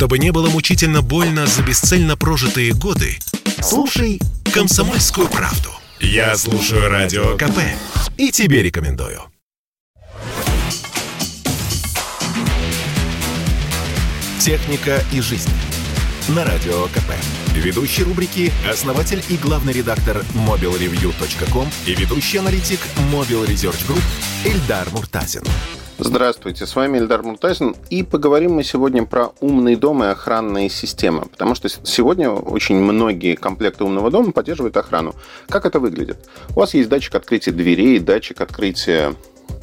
Чтобы не было мучительно больно за бесцельно прожитые годы, слушай «Комсомольскую правду». Я слушаю Радио КП и тебе рекомендую. «Техника и жизнь» на Радио КП. Ведущий рубрики – основатель и главный редактор mobilreview.com и ведущий аналитик Mobile Research Group Эльдар Муртазин. Здравствуйте, с вами Эльдар Муртазин, и поговорим мы сегодня про умный дом и охранные системы, потому что сегодня очень многие комплекты умного дома поддерживают охрану. Как это выглядит? У вас есть датчик открытия дверей, датчик открытия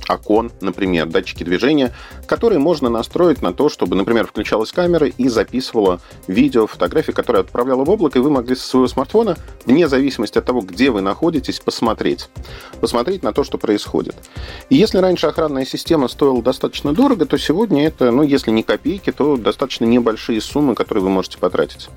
окон, например, датчики движения, которые можно настроить на то, чтобы, например, включалась камера и записывала видео, фотографии, которые отправляла в облако, и вы могли со своего смартфона, вне зависимости от того, где вы находитесь, посмотреть. Посмотреть на то, что происходит. И если раньше охранная система стоила достаточно дорого, то сегодня это, ну, если не копейки, то достаточно небольшие суммы, которые вы можете потратить.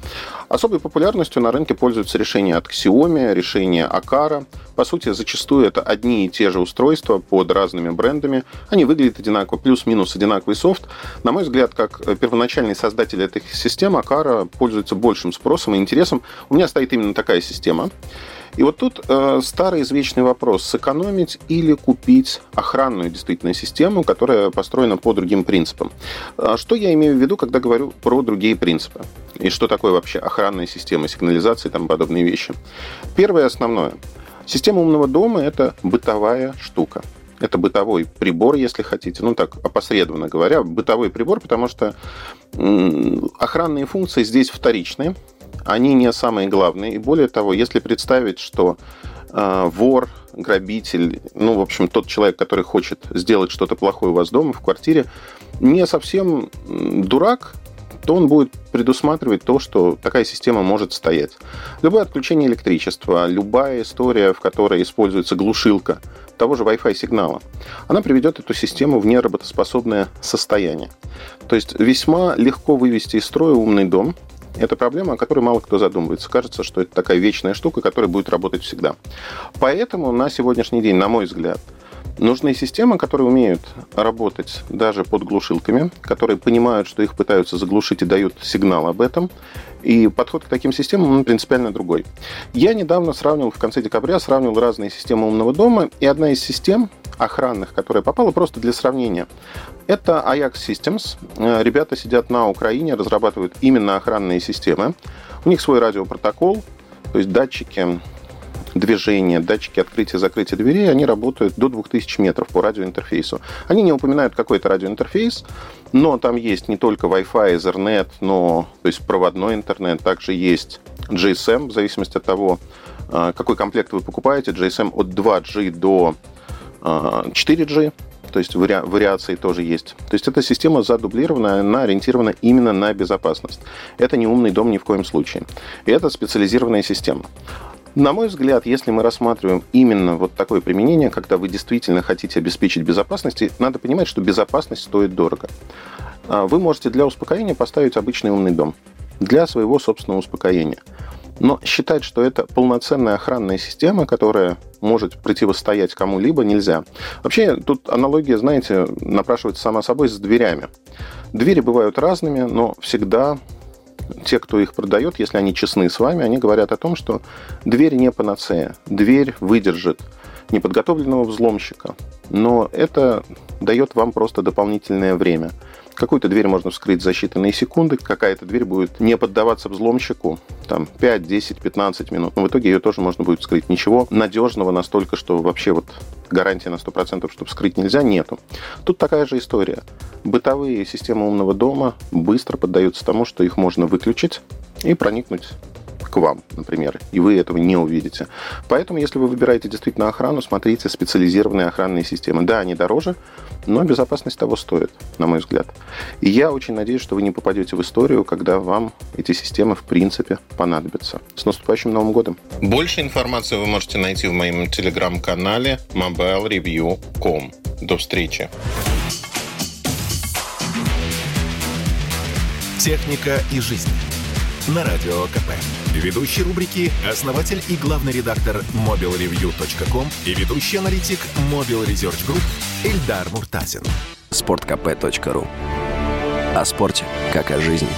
Особой популярностью на рынке пользуются решения от Xiaomi, решения Акара. По сути, зачастую это одни и те же устройства под разными брендами. Они выглядят одинаково, плюс-минус одинаковый софт. На мой взгляд, как первоначальный создатель этой системы, Акара пользуется большим спросом и интересом. У меня стоит именно такая система. И вот тут э, старый извечный вопрос, сэкономить или купить охранную действительно систему, которая построена по другим принципам. А что я имею в виду, когда говорю про другие принципы? И что такое вообще охранная система, сигнализация и тому подобные вещи? Первое основное. Система умного дома – это бытовая штука. Это бытовой прибор, если хотите. Ну, так опосредованно говоря, бытовой прибор, потому что охранные функции здесь вторичные они не самые главные. И более того, если представить, что э, вор, грабитель, ну, в общем, тот человек, который хочет сделать что-то плохое у вас дома, в квартире, не совсем дурак, то он будет предусматривать то, что такая система может стоять. Любое отключение электричества, любая история, в которой используется глушилка того же Wi-Fi сигнала, она приведет эту систему в неработоспособное состояние. То есть весьма легко вывести из строя умный дом, это проблема, о которой мало кто задумывается. Кажется, что это такая вечная штука, которая будет работать всегда. Поэтому на сегодняшний день, на мой взгляд, Нужны системы, которые умеют работать даже под глушилками, которые понимают, что их пытаются заглушить и дают сигнал об этом. И подход к таким системам принципиально другой. Я недавно сравнивал, в конце декабря сравнивал разные системы умного дома, и одна из систем охранных, которая попала просто для сравнения, это Ajax Systems. Э, ребята сидят на Украине, разрабатывают именно охранные системы. У них свой радиопротокол, то есть датчики движения, датчики открытия закрытия дверей, они работают до 2000 метров по радиоинтерфейсу. Они не упоминают какой-то радиоинтерфейс, но там есть не только Wi-Fi, Ethernet, но то есть проводной интернет, также есть GSM, в зависимости от того, а, какой комплект вы покупаете, GSM от 2G до 4G, а, то есть вари... вариации тоже есть. То есть эта система задублированная, она ориентирована именно на безопасность. Это не умный дом ни в коем случае. И это специализированная система. На мой взгляд, если мы рассматриваем именно вот такое применение, когда вы действительно хотите обеспечить безопасность, надо понимать, что безопасность стоит дорого. А вы можете для успокоения поставить обычный умный дом для своего собственного успокоения. Но считать, что это полноценная охранная система, которая может противостоять кому-либо, нельзя. Вообще, тут аналогия, знаете, напрашивается сама собой с дверями. Двери бывают разными, но всегда те, кто их продает, если они честны с вами, они говорят о том, что дверь не панацея. Дверь выдержит неподготовленного взломщика, но это дает вам просто дополнительное время. Какую-то дверь можно вскрыть за считанные секунды, какая-то дверь будет не поддаваться взломщику там 5, 10, 15 минут. Но в итоге ее тоже можно будет вскрыть. Ничего надежного настолько, что вообще вот гарантии на 100%, что вскрыть нельзя, нету. Тут такая же история. Бытовые системы умного дома быстро поддаются тому, что их можно выключить и проникнуть к вам, например, и вы этого не увидите. Поэтому, если вы выбираете действительно охрану, смотрите специализированные охранные системы. Да, они дороже, но безопасность того стоит, на мой взгляд. И я очень надеюсь, что вы не попадете в историю, когда вам эти системы в принципе понадобятся. С наступающим Новым годом! Больше информации вы можете найти в моем телеграм-канале mobilereview.com. До встречи! Техника и жизнь на Радио КП. Ведущий рубрики – основатель и главный редактор mobilreview.com и ведущий аналитик Mobile Research Group Эльдар Муртазин. sportkp.ru О спорте, как о жизни.